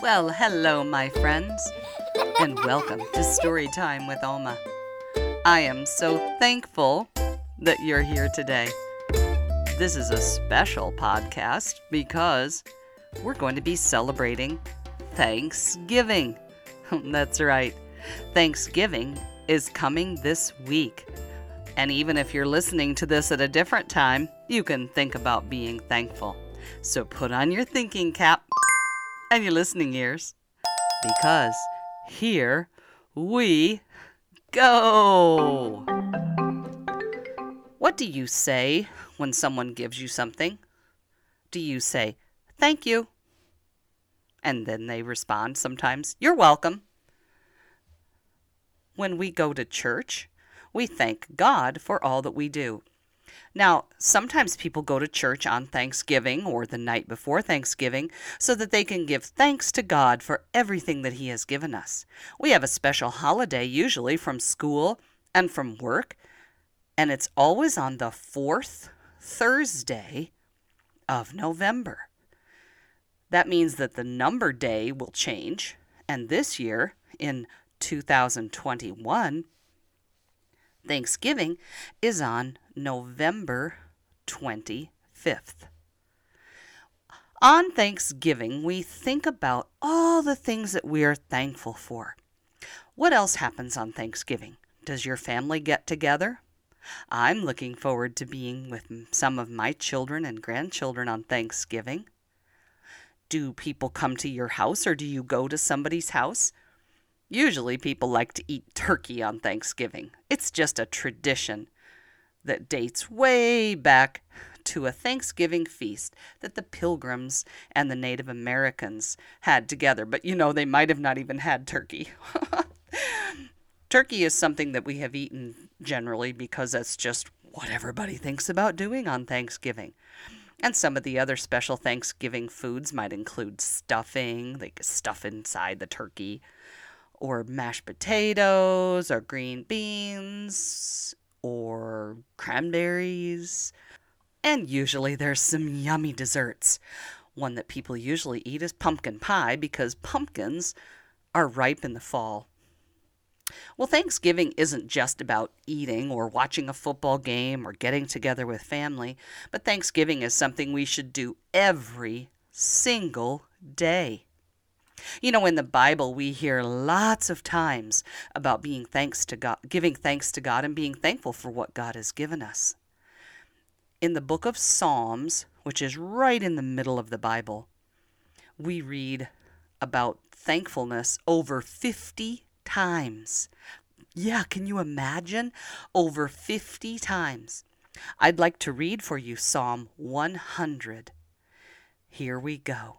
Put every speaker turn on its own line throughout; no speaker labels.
Well, hello, my friends, and welcome to Story Time with Oma. I am so thankful that you're here today. This is a special podcast because we're going to be celebrating Thanksgiving. That's right, Thanksgiving is coming this week. And even if you're listening to this at a different time, you can think about being thankful. So put on your thinking cap and your listening ears because here we go. What do you say when someone gives you something? Do you say, thank you? And then they respond sometimes, you're welcome. When we go to church, we thank God for all that we do. Now, sometimes people go to church on Thanksgiving or the night before Thanksgiving so that they can give thanks to God for everything that He has given us. We have a special holiday, usually from school and from work, and it's always on the fourth Thursday of November. That means that the number day will change, and this year, in 2021, Thanksgiving is on November 25th. On Thanksgiving, we think about all the things that we are thankful for. What else happens on Thanksgiving? Does your family get together? I'm looking forward to being with some of my children and grandchildren on Thanksgiving. Do people come to your house or do you go to somebody's house? Usually, people like to eat turkey on Thanksgiving. It's just a tradition that dates way back to a Thanksgiving feast that the Pilgrims and the Native Americans had together. But you know, they might have not even had turkey. turkey is something that we have eaten generally because that's just what everybody thinks about doing on Thanksgiving. And some of the other special Thanksgiving foods might include stuffing, like stuff inside the turkey or mashed potatoes or green beans or cranberries. And usually there's some yummy desserts. One that people usually eat is pumpkin pie because pumpkins are ripe in the fall. Well, Thanksgiving isn't just about eating or watching a football game or getting together with family, but Thanksgiving is something we should do every single day. You know, in the Bible, we hear lots of times about being thanks to God, giving thanks to God, and being thankful for what God has given us. In the book of Psalms, which is right in the middle of the Bible, we read about thankfulness over 50 times. Yeah, can you imagine? Over 50 times. I'd like to read for you Psalm 100. Here we go.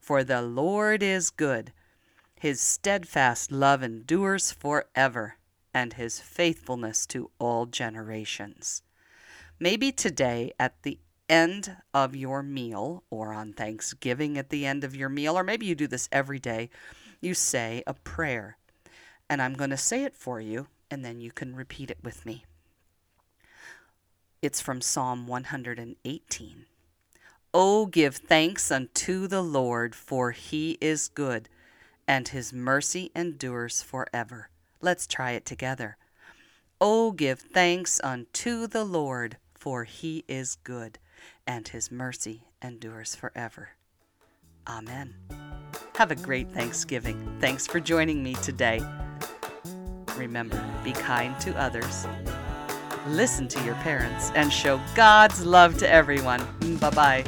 For the Lord is good, his steadfast love endures forever, and his faithfulness to all generations. Maybe today, at the end of your meal, or on Thanksgiving at the end of your meal, or maybe you do this every day, you say a prayer. And I'm going to say it for you, and then you can repeat it with me. It's from Psalm 118. Oh, give thanks unto the Lord, for he is good, and his mercy endures forever. Let's try it together. Oh, give thanks unto the Lord, for he is good, and his mercy endures forever. Amen. Have a great Thanksgiving. Thanks for joining me today. Remember, be kind to others, listen to your parents, and show God's love to everyone. Bye bye.